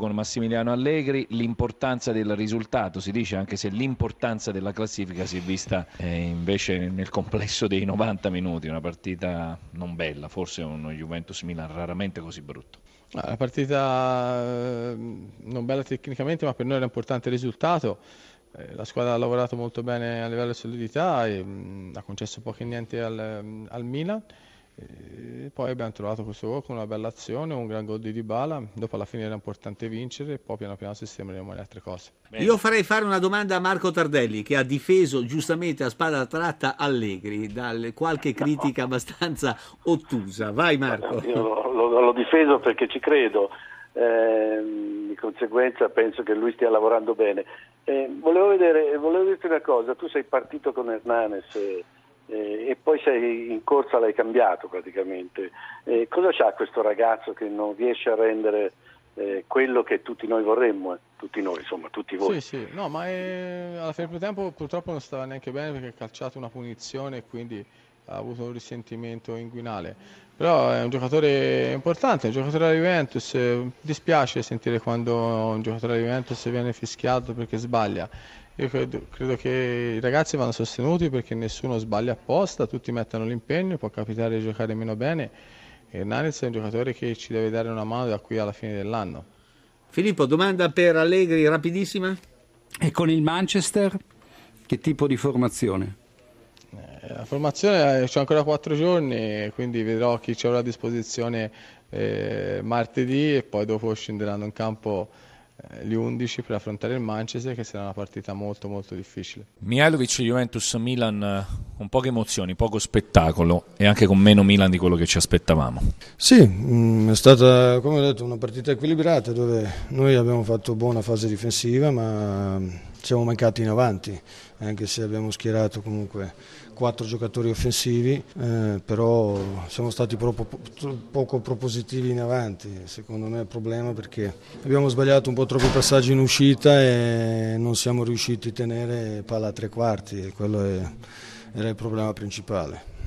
con Massimiliano Allegri l'importanza del risultato, si dice anche se l'importanza della classifica si è vista eh, invece nel complesso dei 90 minuti, una partita non bella, forse uno Juventus Milan raramente così brutto. La partita eh, non bella tecnicamente, ma per noi era importante il risultato. Eh, la squadra ha lavorato molto bene a livello di solidità e mh, ha concesso poco e niente al, al Milan. E poi abbiamo trovato questo gol con una bella azione, un gran gol di Dybala, dopo alla fine era importante vincere e poi piano piano sistemeremo le altre cose. Bene. Io farei fare una domanda a Marco Tardelli che ha difeso giustamente a spada tratta Allegri da qualche critica abbastanza ottusa. Vai Marco. Io l'ho difeso perché ci credo, eh, di conseguenza penso che lui stia lavorando bene. Eh, volevo, vedere, volevo dirti una cosa, tu sei partito con Hernanes. Eh, eh, e poi sei in corsa l'hai cambiato praticamente. Eh, cosa c'ha questo ragazzo che non riesce a rendere eh, quello che tutti noi vorremmo? Eh? Tutti noi, insomma, tutti voi. Sì, sì, no, ma è... alla fine del tempo purtroppo non stava neanche bene perché ha calciato una punizione e quindi ha avuto un risentimento inguinale. Però è un giocatore importante, è un giocatore della Juventus, dispiace sentire quando un giocatore della Juventus viene fischiato perché sbaglia io credo, credo, che i ragazzi vanno sostenuti perché nessuno sbaglia apposta, tutti mettono l'impegno, può capitare di giocare meno bene. Hernandez è un giocatore che ci deve dare una mano da qui alla fine dell'anno. Filippo, domanda per Allegri rapidissima. E con il Manchester che tipo di formazione? Eh, la formazione eh, c'è ancora quattro giorni, quindi vedrò chi ci avrà a disposizione eh, martedì e poi dopo scenderanno in campo gli 11 per affrontare il Manchester che sarà una partita molto molto difficile. Mihailovic Juventus Milan eh, con poche emozioni, poco spettacolo e anche con meno Milan di quello che ci aspettavamo. Sì, mm, è stata come ho detto una partita equilibrata dove noi abbiamo fatto buona fase difensiva ma siamo mancati in avanti anche se abbiamo schierato comunque quattro giocatori offensivi, eh, però siamo stati poco, poco propositivi in avanti, secondo me è il problema perché abbiamo sbagliato un po' troppi passaggi in uscita e non siamo riusciti a tenere palla a tre quarti e quello è, era il problema principale.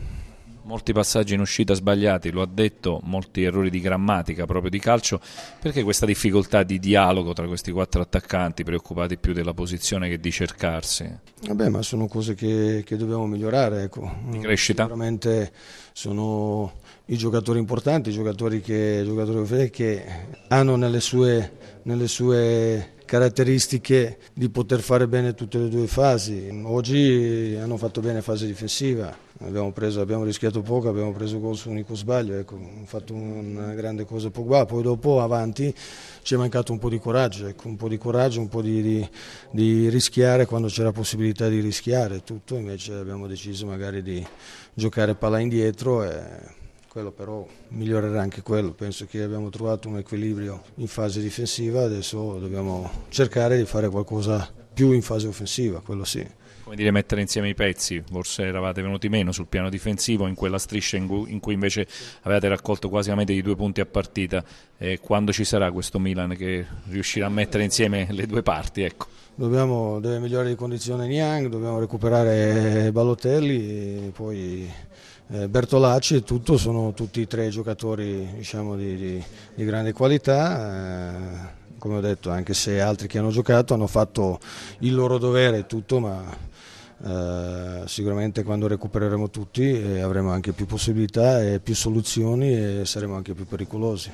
Molti passaggi in uscita sbagliati, lo ha detto, molti errori di grammatica proprio di calcio. Perché questa difficoltà di dialogo tra questi quattro attaccanti, preoccupati più della posizione che di cercarsi? Vabbè, ma sono cose che, che dobbiamo migliorare. Ecco. Di crescita? Sicuramente sono i giocatori importanti, i giocatori che, giocatori che hanno nelle sue, nelle sue caratteristiche di poter fare bene tutte le due fasi. Oggi hanno fatto bene fase difensiva, abbiamo, preso, abbiamo rischiato poco, abbiamo preso gol su un unico sbaglio, ecco, hanno fatto una grande cosa Pogba, poi dopo avanti ci è mancato un po' di coraggio, ecco, un po' di coraggio, un po' di, di, di rischiare quando c'era possibilità di rischiare tutto, invece abbiamo deciso magari di giocare palla indietro. E, quello però migliorerà anche quello, penso che abbiamo trovato un equilibrio in fase difensiva, adesso dobbiamo cercare di fare qualcosa più in fase offensiva, quello sì. Come dire mettere insieme i pezzi, forse eravate venuti meno sul piano difensivo in quella striscia in cui invece avevate raccolto quasi la media di due punti a partita, e quando ci sarà questo Milan che riuscirà a mettere insieme le due parti? Ecco. Dobbiamo, deve migliorare di condizione Niang, dobbiamo recuperare Balotelli e poi eh, Bertolacci e tutto sono tutti e tre giocatori diciamo, di, di, di, grande qualità, eh, come ho detto anche se altri che hanno giocato hanno fatto il loro dovere tutto, ma eh, sicuramente quando recupereremo tutti eh, avremo anche più possibilità e più soluzioni e saremo anche più pericolosi.